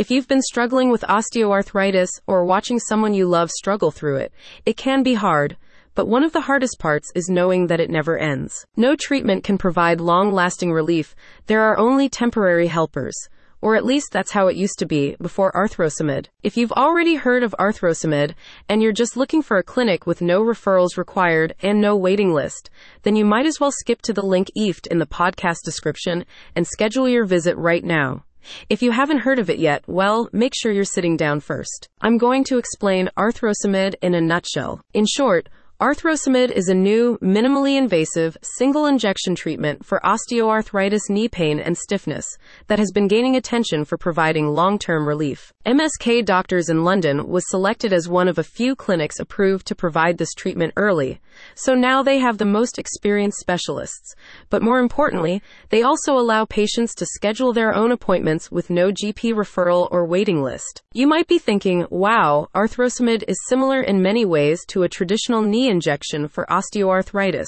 If you've been struggling with osteoarthritis or watching someone you love struggle through it, it can be hard. But one of the hardest parts is knowing that it never ends. No treatment can provide long lasting relief. There are only temporary helpers. Or at least that's how it used to be before Arthrosamid. If you've already heard of Arthrosamid and you're just looking for a clinic with no referrals required and no waiting list, then you might as well skip to the link EFT in the podcast description and schedule your visit right now. If you haven't heard of it yet, well, make sure you're sitting down first. I'm going to explain Arthrosamid in a nutshell. In short, Arthrosamid is a new, minimally invasive, single injection treatment for osteoarthritis knee pain and stiffness that has been gaining attention for providing long term relief. MSK Doctors in London was selected as one of a few clinics approved to provide this treatment early, so now they have the most experienced specialists. But more importantly, they also allow patients to schedule their own appointments with no GP referral or waiting list. You might be thinking, wow, Arthrosamid is similar in many ways to a traditional knee injection for osteoarthritis.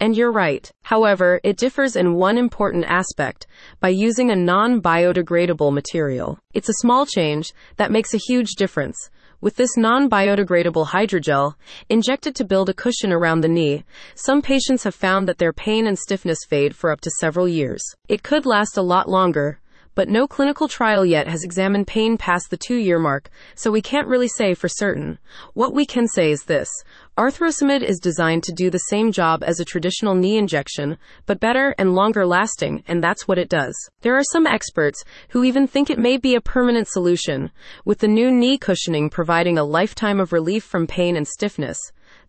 And you're right. However, it differs in one important aspect by using a non biodegradable material. It's a small change that makes a huge difference. With this non biodegradable hydrogel, injected to build a cushion around the knee, some patients have found that their pain and stiffness fade for up to several years. It could last a lot longer, but no clinical trial yet has examined pain past the two year mark, so we can't really say for certain. What we can say is this Arthrosamid is designed to do the same job as a traditional knee injection, but better and longer lasting, and that's what it does. There are some experts who even think it may be a permanent solution, with the new knee cushioning providing a lifetime of relief from pain and stiffness.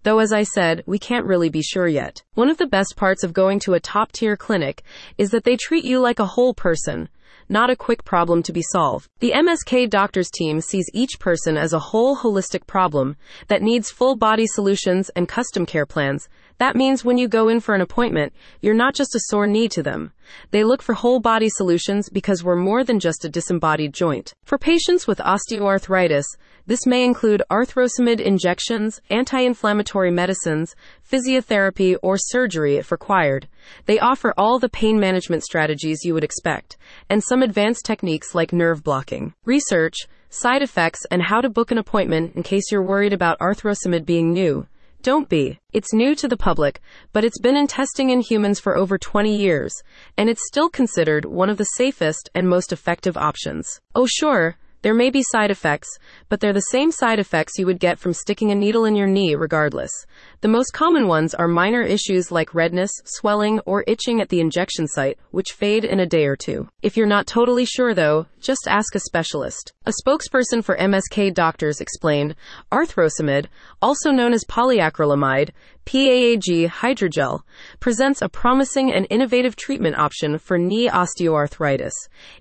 Though, as I said, we can't really be sure yet. One of the best parts of going to a top tier clinic is that they treat you like a whole person not a quick problem to be solved. The MSK doctors team sees each person as a whole holistic problem that needs full body solutions and custom care plans. That means when you go in for an appointment, you're not just a sore knee to them. They look for whole body solutions because we're more than just a disembodied joint. For patients with osteoarthritis, this may include arthrosamid injections, anti inflammatory medicines, physiotherapy, or surgery if required. They offer all the pain management strategies you would expect, and some advanced techniques like nerve blocking. Research, side effects, and how to book an appointment in case you're worried about arthrosamid being new. Don't be. It's new to the public, but it's been in testing in humans for over 20 years, and it's still considered one of the safest and most effective options. Oh, sure. There may be side effects, but they're the same side effects you would get from sticking a needle in your knee regardless. The most common ones are minor issues like redness, swelling, or itching at the injection site, which fade in a day or two. If you're not totally sure though, just ask a specialist. A spokesperson for MSK doctors explained, Arthrosamid, also known as polyacrylamide, PAAG hydrogel, presents a promising and innovative treatment option for knee osteoarthritis.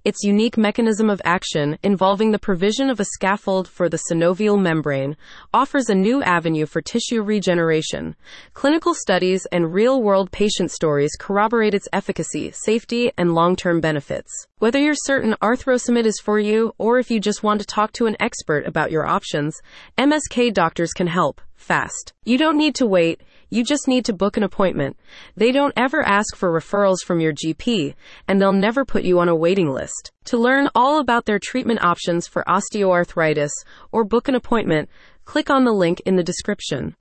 Its unique mechanism of action, involving the provision of a scaffold for the synovial membrane, offers a new avenue for tissue regeneration. Clinical studies and real world patient stories corroborate its efficacy, safety, and long term benefits. Whether you're certain Arthrosamid is for you, or if you just want to talk to an expert about your options, MSK doctors can help fast. You don't need to wait. You just need to book an appointment. They don't ever ask for referrals from your GP, and they'll never put you on a waiting list. To learn all about their treatment options for osteoarthritis or book an appointment, click on the link in the description.